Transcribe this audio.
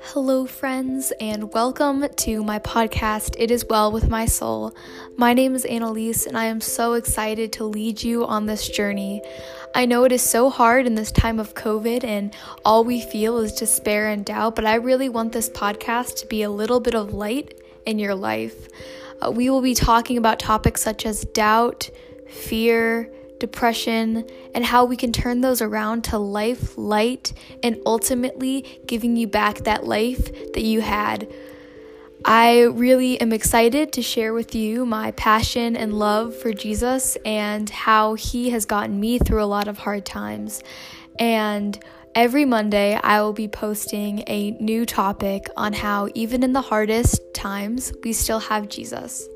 Hello, friends, and welcome to my podcast, It Is Well With My Soul. My name is Annalise, and I am so excited to lead you on this journey. I know it is so hard in this time of COVID, and all we feel is despair and doubt, but I really want this podcast to be a little bit of light in your life. Uh, we will be talking about topics such as doubt, fear, depression, and how we can turn those around to life, light, and ultimately giving you back that life that you had. I really am excited to share with you my passion and love for Jesus and how he has gotten me through a lot of hard times. And every Monday, I will be posting a new topic on how, even in the hardest times, we still have Jesus.